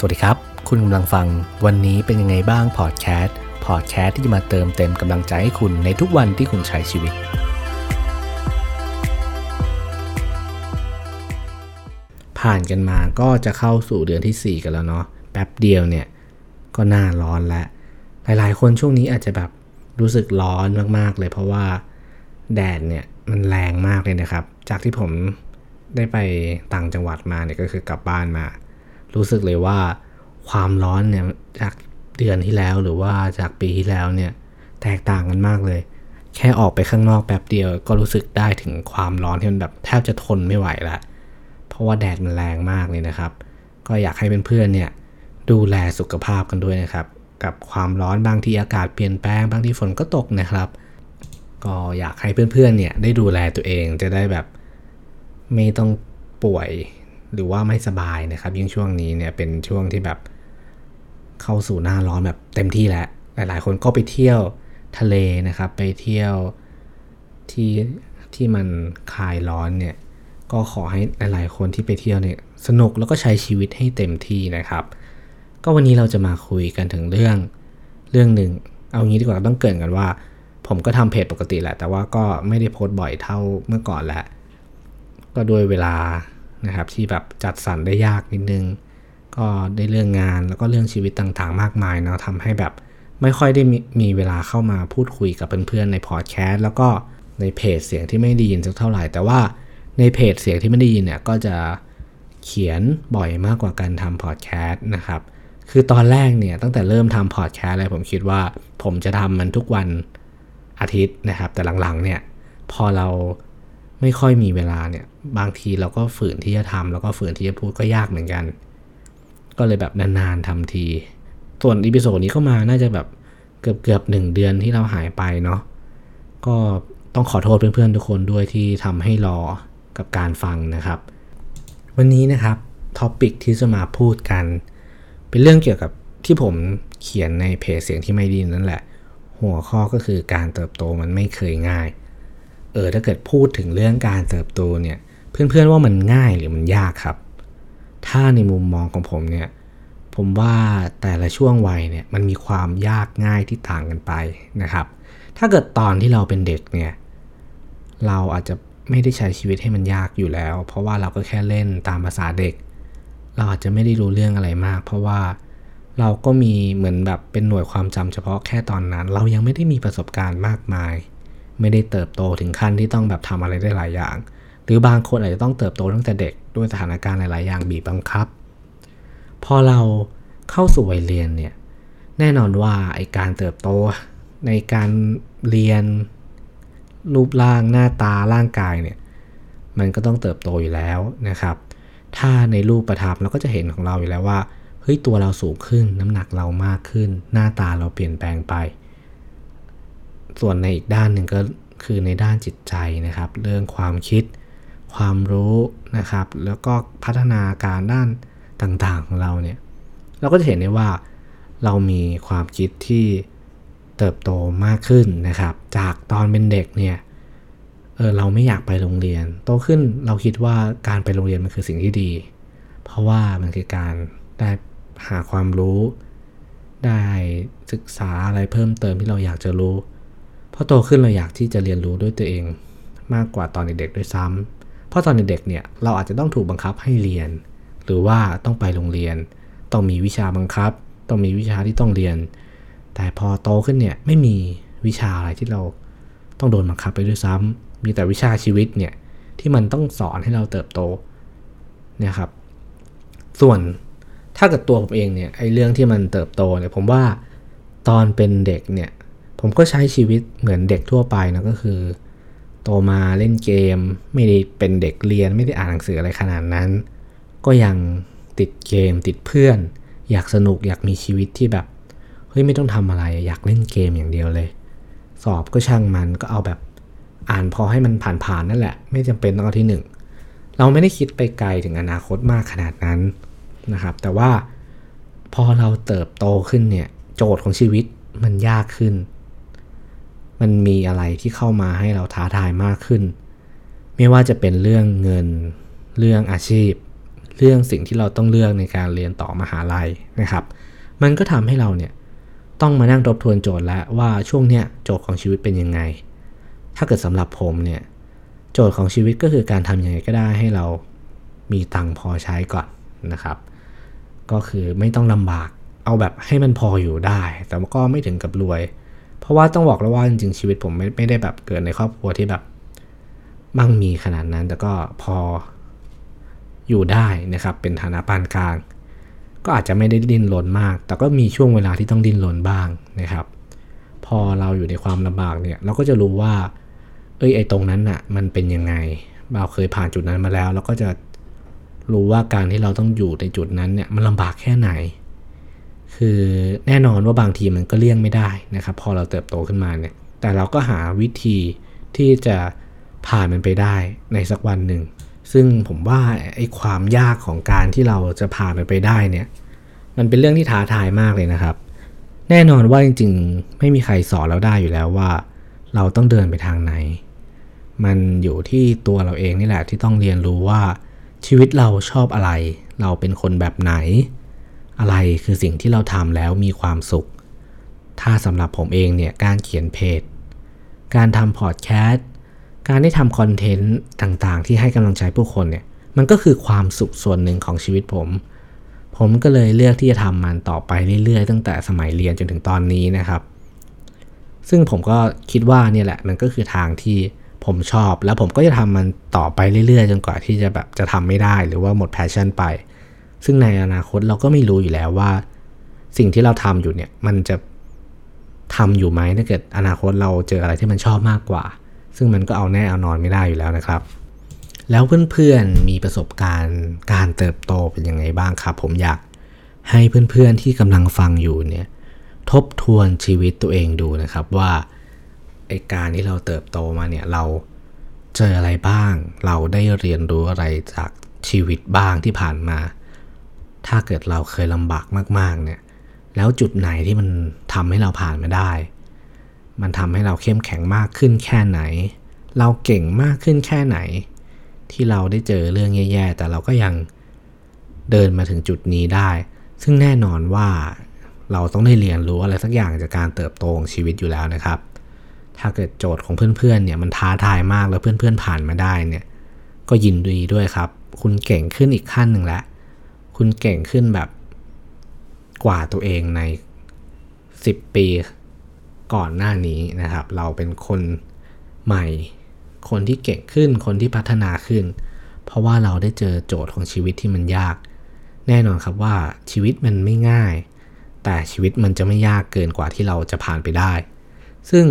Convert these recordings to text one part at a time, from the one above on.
สวัสดีครับ คุณกำลังฟังวันนี้เป็นยังไงบ้างพอดแคสต์พอดแคสต์ที่จะมาเติมเต็มกำลังใจให้คุณในทุกวันที่คุณใช้ชีวิต ผ่านกันมาก็จะเข้าสู่เดือนที่ 4 กันแล้วเนาะแป๊บเดียวเนี่ย ก็น่าร้อนแล้ว หลายๆ คนช่วงนี้อาจจะแบบรู้สึกร้อนมากๆเลยเพราะว่าแดดเนี่ยมันแรงมากเลยนะครับ จากที่ผมได้ไปต่างจังหวัดมาเนี่ยก็คือกลับบ้านมา รู้สึกเลยว่าความร้อนเนี่ยจากเดือนที่แล้วหรือว่าจากปีที่แล้วเนี่ยแตกต่างกันมากเลย แค่ออกไปข้างนอกแป๊บเดียวก็รู้สึกได้ถึงความร้อนที่มันแบบแทบจะทนไม่ไหวละเพราะว่าแดดมันแรงมากเลยนะครับ ก็อยากให้เพื่อนๆเนี่ยดูแลสุขภาพกันด้วยนะครับ กับความร้อนบางทีอากาศเปลี่ยนแปลงบางทีฝนก็ตกนะครับ ก็อยากให้เพื่อนๆเนี่ยได้ดูแลตัวเองจะได้แบบไม่ต้องป่วย หรือว่าไม่สบายนะครับ ยิ่งช่วงนี้เนี่ยเป็นช่วงที่แบบเข้าสู่หน้าร้อนแบบเต็มที่แล้ว หลาย ๆ คนก็ไปเที่ยวทะเลนะครับ ไปเที่ยวที่ที่มันคลายร้อนเนี่ยก็ขอให้หลาย ๆ คนที่ไปเที่ยวเนี่ยสนุกแล้วก็ใช้ชีวิตให้เต็มที่นะครับ ก็วันนี้เราจะมาคุยกันถึงเรื่องเรื่องหนึ่งเอางี้ดีกว่าต้องเกินกันว่า ผมก็ทำเพจปกติแหละ แต่ว่าก็ไม่ได้โพสต์บ่อยเท่าเมื่อก่อนแล้ว ก็ด้วยเวลา นะครับที่แบบจัดสรรได้ยากนิดนึง ก็ได้เรื่องงานแล้วก็เรื่องชีวิตต่างๆ มากมายเนาะทำให้แบบไม่ค่อยได้มมีเวลาเข้ามาพูดคุยกับเพื่อนๆในพอดแคสต์แล้วก็ในเพจเสียงที่ไม่ได้ยินสักเท่าไหร่ แต่ว่าในเพจเสียงที่ไม่ได้ยินเนี่ยก็จะเขียนบ่อยมากกว่าการทำพอดแคสต์นะครับคือตอนแรกเนี่ยตั้งแต่เริ่มทำพอดแคสต์เลยผมคิดว่าผมจะทำมันทุกวันอาทิตย์นะครับ แต่หลังๆเนี่ยพอเรา ไม่ค่อยมีเวลาเนี่ย บางทีเราก็ฝืนที่จะทำแล้วก็ฝืนที่จะพูดก็ยากเหมือนกัน ก็เลยแบบนานๆทำที ส่วน episode นี้ก็มาน่าจะแบบเกือบเกือบหนึ่งเดือนที่เราหายไปเนาะก็ต้องขอโทษเพื่อนๆทุกคนด้วยที่ทำให้รอกับการฟังนะครับ วันนี้นะครับท็อปิกที่จะมาพูดกัน เป็นเรื่องเกี่ยวกับที่ผมเขียนในเพจเสียงที่ไม่ดีนั่นแหละ หัวข้อก็คือการเติบโตมันไม่เคยง่าย เออถ้าเกิดพูดถึงเรื่องการเติบโตเนี่ยเพื่อนๆว่ามันง่ายหรือมันยากครับ ถ้าในมุมมองของผมเนี่ยผมว่าแต่ละช่วงวัยเนี่ยมันมีความยากง่ายที่ต่างกันไปนะครับ ถ้าเกิดตอนที่เราเป็นเด็กเนี่ยเราอาจจะไม่ได้ใช้ชีวิตให้มันยากอยู่แล้ว เพราะว่าเราก็แค่เล่นตามภาษาเด็ก เราอาจจะไม่ได้รู้เรื่องอะไรมาก เพราะว่าเราก็มีเหมือนแบบเป็นหน่วยความจำเฉพาะแค่ตอนนั้น เรายังไม่ได้มีประสบการณ์มากมาย ไม่ได้เติบโตถึงขั้นที่ต้องแบบทำอะไรได้หลายอย่าง หรือบางคนอาจจะต้องเติบโตตั้งแต่เด็กด้วยสถานการณ์หลาย ๆ อย่างบีบบังคับ พอเราเข้าสู่วัยเรียนเนี่ยแน่นอนว่าไอการเติบโตในการเรียนรูปร่างหน้าตาร่างกายเนี่ยมันก็ต้องเติบโตอยู่แล้วนะครับ ถ้าในรูปประทับเราก็จะเห็นของเราอยู่แล้วว่าเฮ้ยตัวเราสูงขึ้น น้ำหนักเรามากขึ้น หน้าตาเราเปลี่ยนแปลงไป ส่วนในอีกด้านหนึ่งก็คือในด้านจิตใจนะครับ เรื่องความคิด ความรู้นะครับ แล้วก็พัฒนาการด้านต่างๆของเราเนี่ยเราก็จะเห็นได้ว่าเรามีความคิดที่เติบโตมากขึ้นนะครับ จากตอนเป็นเด็กเนี่ยเออเราไม่อยากไปโรงเรียน โตขึ้นเราคิดว่าการไปโรงเรียนมันคือสิ่งที่ดี เพราะว่ามันคือการได้หาความรู้ ได้ศึกษาอะไรเพิ่มเติมที่เราอยากจะรู้ พอโตขึ้นเราอยากที่จะเรียนรู้ด้วยตัวเอง มากกว่าตอนเด็กๆด้วยซ้ำเพราะตอนเด็กๆเนี่ยเราอาจจะต้องถูกบังคับให้เรียน หรือว่าต้องไปโรงเรียน ต้องมีวิชาบังคับ ต้องมีวิชาที่ต้องเรียน แต่พอโตขึ้นเนี่ยไม่มีวิชาอะไรที่เราต้องโดนบังคับไปด้วยซ้ำมีแต่วิชาชีวิตเนี่ยที่มันต้องสอนให้เราเติบโตเนี่ยครับ ส่วนถ้าเกิดตัวผมเองเนี่ยไอ้เรื่องที่มันเติบโตเนี่ยผมว่าตอนเป็นเด็กเนี่ย ผมก็ใช้ชีวิตเหมือนเด็กทั่วไปนะก็คือ โตมาเล่นเกม ไม่ได้เป็นเด็กเรียนไม่ได้อ่านหนังสืออะไรขนาดนั้น ก็ยังติดเกมติดเพื่อน อยากสนุกอยากมีชีวิตที่แบบเฮ้ยไม่ต้องทำอะไรอยากเล่นเกมอย่างเดียวเลย สอบก็ช่างมันก็เอาแบบอ่านพอให้มันผ่านๆนั่นแหละ ไม่จำเป็นต้องเอาที่หนึ่งเราไม่ได้คิดไปไกลถึงอนาคตมากขนาดนั้นนะครับ แต่ว่าพอเราเติบโตขึ้นเนี่ยโจทย์ของชีวิตมันยากขึ้น มันมีอะไรที่เข้ามาให้เราท้าทายมากขึ้น ไม่ว่าจะเป็นเรื่องเงิน เรื่องอาชีพ เรื่องสิ่งที่เราต้องเลือกในการเรียนต่อมหาลัยนะครับ มันก็ทำให้เราเนี่ยต้องมานั่งทบทวนโจทย์แล้วว่าช่วงเนี้ยโจทย์ของชีวิตเป็นยังไง ถ้าเกิดสำหรับผมเนี่ยโจทย์ของชีวิตก็คือการทำยังไงก็ได้ให้เรามีตังค์พอใช้ก่อนนะครับ ก็คือไม่ต้องลำบากเอาแบบให้มันพออยู่ได้ แต่ก็ไม่ถึงกับรวย ราะว่าต้องบอกแล้วว่าจริงๆชีวิตผมไม่ไม่ได้แบบเกิดในครอบครัวที่แบบมั่งมีขนาดนั้น แต่ก็พออยู่ได้นะครับ เป็นฐานะปานกลาง ก็อาจจะไม่ได้ดิ้นรนมาก แต่ก็มีช่วงเวลาที่ต้องดิ้นรนบ้างนะครับ พอเราอยู่ในความลำบากเนี่ย เราก็จะรู้ว่า เอ้ยไอ้ตรงนั้นน่ะ มันเป็นยังไงเราเคยผ่านจุดนั้นมาแล้ว เราก็จะรู้ว่าการที่เราต้องอยู่ในจุดนั้นเนี่ยมันลำบากแค่ไหน คือแน่นอนว่าบางทีมันก็เลี่ยงไม่ได้นะครับ พอเราเติบโตขึ้นมาเนี่ย แต่เราก็หาวิธีที่จะผ่านมันไปได้ในสักวันหนึ่ง ซึ่งผมว่าไอ้ความยากของการที่เราจะผ่านมันไปได้เนี่ย มันเป็นเรื่องที่ท้าทายมากเลยนะครับ แน่นอนว่าจริงๆ ไม่มีใครสอนเราได้อยู่แล้วว่า เราต้องเดินไปทางไหน มันอยู่ที่ตัวเราเองนี่แหละที่ต้องเรียนรู้ว่าชีวิตเราชอบอะไร เราเป็นคนแบบไหน อะไรคือสิ่งที่เราทำแล้วมีความสุข ถ้าสำหรับผมเองเนี่ยการเขียนเพจ การทำพอดแคสต์ การได้ทำคอนเทนต์ต่างๆ ที่ให้กำลังใจผู้คนเนี่ยมันก็คือความสุขส่วนหนึ่งของชีวิตผม ผมก็เลยเลือกที่จะทำมันต่อไปเรื่อยๆ ตั้งแต่สมัยเรียนจนถึงตอนนี้นะครับ ซึ่งผมก็คิดว่าเนี่ยแหละมันก็คือทางที่ผมชอบ แล้วผมก็จะทำมันต่อไปเรื่อยๆ จนกว่าที่จะแบบจะทำไม่ได้หรือว่าหมด passion ไป ซึ่งในอนาคตเราก็ไม่รู้อยู่แล้วว่า สิ่งที่เราทำอยู่เนี่ยมันจะทำอยู่ไหมถ้าเกิดอนาคตเราเจออะไรที่มันชอบมากกว่า ซึ่งมันก็เอาแน่เอานอนไม่ได้อยู่แล้วนะครับ แล้วเพื่อนๆมีประสบการณ์การเติบโตเป็นยังไงบ้างครับ ผมอยากให้เพื่อนๆที่กำลังฟังอยู่เนี่ยทบทวนชีวิตตัวเองดูนะครับว่าไอการที่เราเติบโตมาเนี่ยเราเจออะไรบ้าง เราได้เรียนรู้อะไรจากชีวิตบ้างที่ผ่านมา ถ้าเกิดเราเคยลำบากมาก ๆ เนี่ย แล้วจุดไหนที่มันทำให้เราผ่านมาได้ มันทำให้เราเข้มแข็งมากขึ้นแค่ไหน เราเก่งมากขึ้นแค่ไหน ที่เราได้เจอเรื่องแย่ ๆ แต่เราก็ยังเดินมาถึงจุดนี้ได้ ซึ่งแน่นอนว่าเราต้องได้เรียนรู้อะไรสักอย่างจากการเติบโตของชีวิตอยู่แล้วนะครับ ถ้าเกิดโจทย์ของเพื่อนๆ เนี่ยมันท้าทายมากแล้วเพื่อนๆ ผ่านมาได้เนี่ย ก็ยินดีด้วยครับ คุณเก่งขึ้นอีกขั้นหนึ่งแล้ว คุณเก่งขึ้นแบบกว่าตัวเองใน 10 ปีก่อนหน้านี้นะครับ เราเป็นคนใหม่ คนที่เก่งขึ้น คนที่พัฒนาขึ้น เพราะว่าเราได้เจอโจทย์ของชีวิตที่มันยาก แน่นอนครับว่าชีวิตมันไม่ง่าย แต่ชีวิตมันจะไม่ยากเกินกว่าที่เราจะผ่านไปได้ ซึ่ง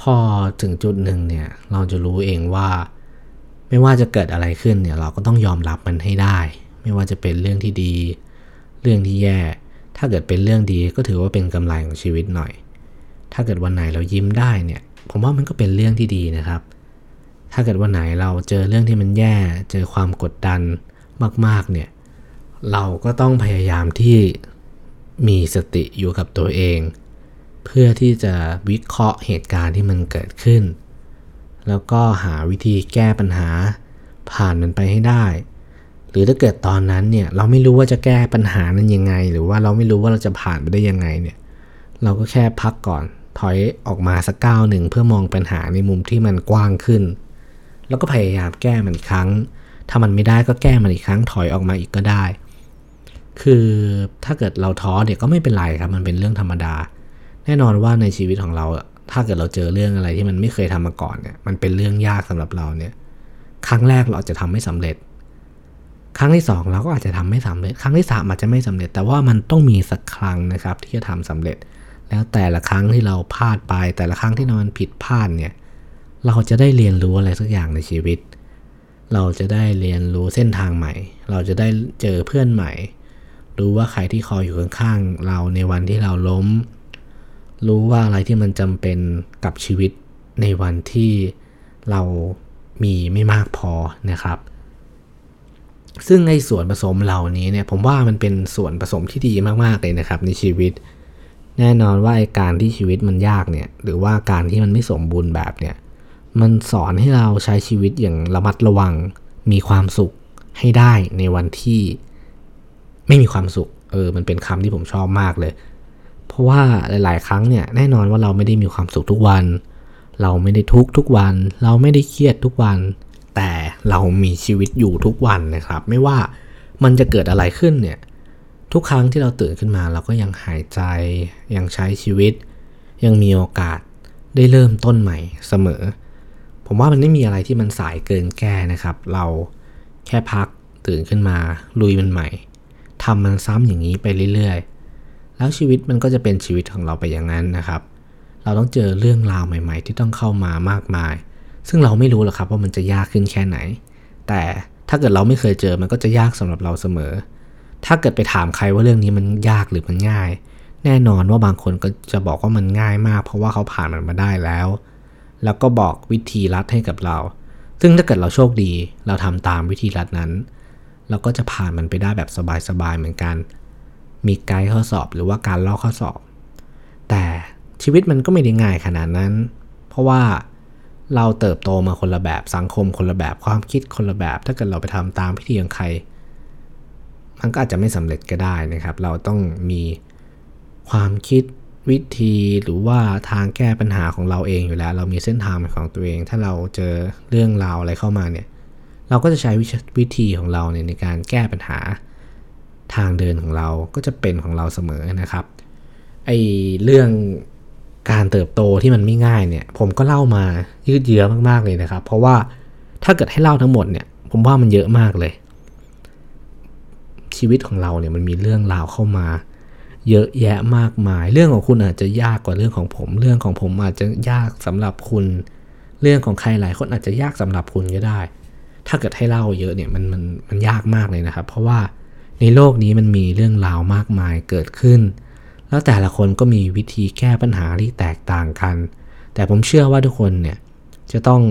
พอถึงจุดหนึ่งเนี่ย เราจะรู้เองว่า ไม่ว่าจะเกิดอะไรขึ้นเนี่ย เราก็ต้องยอมรับมันให้ได้ ไม่ว่าจะเป็นเรื่องที่ดี เรื่องที่แย่ ถ้าเกิดเป็นเรื่องดีก็ถือว่าเป็นกำไรของชีวิตหน่อย ถ้าเกิดวันไหนเรายิ้มได้เนี่ย ผมว่ามันก็เป็นเรื่องที่ดีนะครับ ถ้าเกิดวันไหนเราเจอเรื่องที่มันแย่ เจอความกดดันมาก ๆ เนี่ย เราก็ต้องพยายามที่มีสติอยู่กับตัวเอง เพื่อที่จะวิเคราะห์เหตุการณ์ที่มันเกิดขึ้น แล้วก็หาวิธีแก้ปัญหาผ่านมันไปให้ได้ หรือถ้าเกิดตอนนั้นเนี่ยเราไม่รู้ว่าจะแก้ปัญหานั้นยังไง หรือว่าเราไม่รู้ว่าเราจะผ่านไปได้ยังไงเนี่ยเราก็แค่พักก่อนถอยออกมาสักก้าวหนึ่งเพื่อมองปัญหาในมุมที่มันกว้างขึ้น แล้วก็พยายามแก้มันอีกครั้ง ถ้ามันไม่ได้ก็แก้มันอีกครั้งถอยออกมาอีกก็ได้ คือถ้าเกิดเราท้อเนี่ยก็ไม่เป็นไรครับมันเป็นเรื่องธรรมดา แน่นอนว่าในชีวิตของเรา ถ้าเกิดเราเจอเรื่องอะไรที่มันไม่เคยทำมาก่อนเนี่ยมันเป็นเรื่องยากสำหรับเราเนี่ยครั้งแรกเราอาจจะทำไม่สำเร็จ ครั้งที่สองเราก็อาจจะทำไม่สำเร็จ ครั้งที่สามอาจจะไม่สำเร็จ แต่ว่ามันต้องมีสักครั้งนะครับที่จะทำสำเร็จ แล้วแต่ละครั้งที่เราพลาดไป แต่ละครั้งที่มันผิดพลาดเนี่ยเราจะได้เรียนรู้อะไรสักอย่างในชีวิต เราจะได้เรียนรู้เส้นทางใหม่ เราจะได้เจอเพื่อนใหม่ รู้ว่าใครที่คอยอยู่ข้างๆเราในวันที่เราล้ม รู้ว่าอะไรที่มันจำเป็นกับชีวิตในวันที่เรามีไม่มากพอนะครับ ซึ่งในส่วนผสมเหล่านี้เนี่ยผมว่ามันเป็นส่วนผสมที่ดีมากๆเลยนะครับในชีวิต แน่นอนว่าไอการที่ชีวิตมันยากเนี่ยหรือว่าการที่มันไม่สมบูรณ์แบบเนี่ยมันสอนให้เราใช้ชีวิตอย่างระมัดระวัง มีความสุขให้ได้ในวันที่ไม่มีความสุข เออ มันเป็นคำที่ผมชอบมากเลย เพราะว่าหลาย ๆ ครั้งเนี่ย แน่นอนว่าเราไม่ได้มีความสุขทุกวัน เราไม่ได้ทุกทุกวัน เราไม่ได้เครียดทุกวัน แต่เรามีชีวิตอยู่ทุกวันนะครับ ไม่ว่ามันจะเกิดอะไรขึ้นเนี่ย ทุกครั้งที่เราตื่นขึ้นมาเราก็ยังหายใจ ยังใช้ชีวิต ยังมีโอกาสได้เริ่มต้นใหม่เสมอ ผมว่ามันไม่มีอะไรที่มันสายเกินแก้นะครับ เราแค่พักตื่นขึ้นมา ลุยมันใหม่ทำมันซ้ำอย่างนี้ไปเรื่อยๆ แล้วชีวิตมันก็จะเป็นชีวิตของเราไปอย่างนั้นนะครับ เราต้องเจอเรื่องราวใหม่ ๆ ที่ต้องเข้ามามากมาย ซึ่งเราไม่รู้หรอกครับว่ามันจะยากขึ้นแค่ไหน แต่ถ้าเกิดเราไม่เคยเจอมันก็จะยากสำหรับเราเสมอ ถ้าเกิดไปถามใครว่าเรื่องนี้มันยากหรือมันง่าย แน่นอนว่าบางคนก็จะบอกว่ามันง่ายมาก เพราะว่าเขาผ่านมันมาได้แล้ว แล้วก็บอกวิธีลัดให้กับเรา ซึ่งถ้าเกิดเราโชคดี เราทำตามวิธีลัดนั้น เราก็จะผ่านมันไปได้แบบสบายๆเหมือนกัน มีไกด์ข้อสอบหรือว่าการลอกข้อสอบ แต่ชีวิตมันก็ไม่ได้ง่ายขนาดนั้น เพราะว่า เราเติบโตมาคนละแบบสังคมคนละแบบความคิดคนละแบบ ถ้าเกิดเราไปทำตามพิธีของใคร มันก็อาจจะไม่สำเร็จก็ได้นะครับ เราต้องมีความคิดวิธีหรือว่าทางแก้ปัญหาของเราเองอยู่แล้ว เรามีเส้นทางของตัวเอง ถ้าเราเจอเรื่องราวอะไรเข้ามาเนี่ย เราก็จะใช้วิธีของเราเนี่ยในการแก้ปัญหาทางเดินของเราก็จะเป็นของเราเสมอนะครับไอเรื่อง การเติบโตที่มันไม่ง่ายเนี่ย ผมก็เล่ามายืดเยื้อมากๆเลยนะครับ เพราะว่าถ้าเกิดให้เล่าทั้งหมดเนี่ย ผมว่ามันเยอะมากเลย ชีวิตของเราเนี่ยมันมีเรื่องราวเข้ามา เยอะแยะมากมาย เรื่องของคุณอาจจะยากกว่าเรื่องของผม เรื่องของผมอาจจะยากสำหรับคุณ เรื่องของใครหลายคนอาจจะยากสำหรับคุณก็ได้ ถ้าเกิดให้เล่าเยอะเนี่ยมันมันมันยากมากเลยนะครับ เพราะว่าในโลกนี้มันมีเรื่องราวมากมายเกิดขึ้น แล้วแต่ละคนก็มีวิธีแก้ปัญหาที่แตกต่างกัน แต่ผมเชื่อว่าทุกคนเนี่ยจะต้อง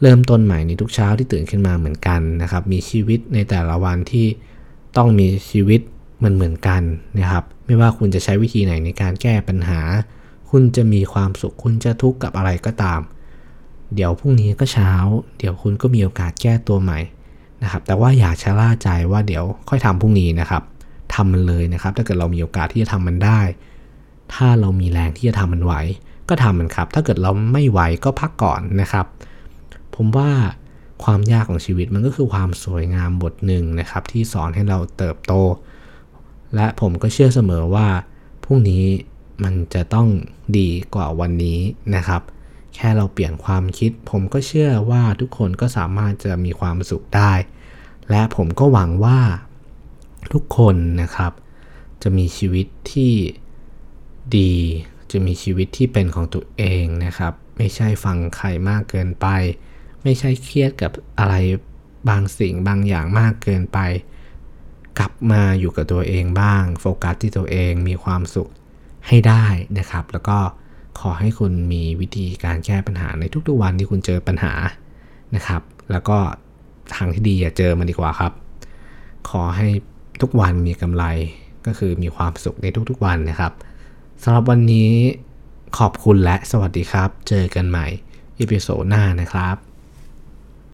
เริ่มต้นใหม่ในทุกเช้าที่ตื่นขึ้นมาเหมือนกันนะครับ มีชีวิตในแต่ละวันที่ต้องมีชีวิตเหมือนเหมือนกันนะครับ ไม่ว่าคุณจะใช้วิธีไหนในการแก้ปัญหา คุณจะมีความสุข คุณจะทุกข์กับอะไรก็ตาม เดี๋ยวพรุ่งนี้ก็เช้า เดี๋ยวคุณก็มีโอกาสแก้ตัวใหม่นะครับ แต่ว่าอย่าชะล่าใจว่าเดี๋ยวค่อยทำพรุ่งนี้นะครับ ทำมันเลยนะครับ ถ้าเกิดเรามีโอกาสที่จะทำมันได้ ถ้าเรามีแรงที่จะทำมันไหว ก็ทำมันครับ ถ้าเกิดเราไม่ไหวก็พักก่อนนะครับ ผมว่าความยากของชีวิตมันก็คือความสวยงามบทหนึ่งนะครับ ที่สอนให้เราเติบโต และผมก็เชื่อเสมอว่าพรุ่งนี้มันจะต้องดีกว่าวันนี้นะครับ แค่เราเปลี่ยนความคิด ผมก็เชื่อว่าทุกคนก็สามารถจะมีความสุขได้ และผมก็หวังว่า ทุกคนนะครับ จะมีชีวิตที่ดี จะมีชีวิตที่เป็นของตัวเองนะครับ ไม่ใช่ฟังใครมากเกินไป ไม่ใช่เครียดกับอะไรบางสิ่งบางอย่างมากเกินไป กลับมาอยู่กับตัวเองบ้าง โฟกัสที่ตัวเองมีความสุขให้ได้นะครับ แล้วก็ขอให้คุณมีวิธีการแก้ปัญหาในทุกๆวันที่คุณเจอปัญหานะครับ แล้วก็ทางที่ดีอย่าเจอมันดีกว่าครับ ขอให้ ทุกวันมีกำไรก็คือมีความสุขในทุกๆวันนะครับสำหรับวันนี้ขอบคุณและสวัสดีครับ เจอกันใหม่อีพิโซดหน้านะครับ